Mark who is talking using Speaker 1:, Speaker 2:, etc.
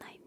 Speaker 1: ない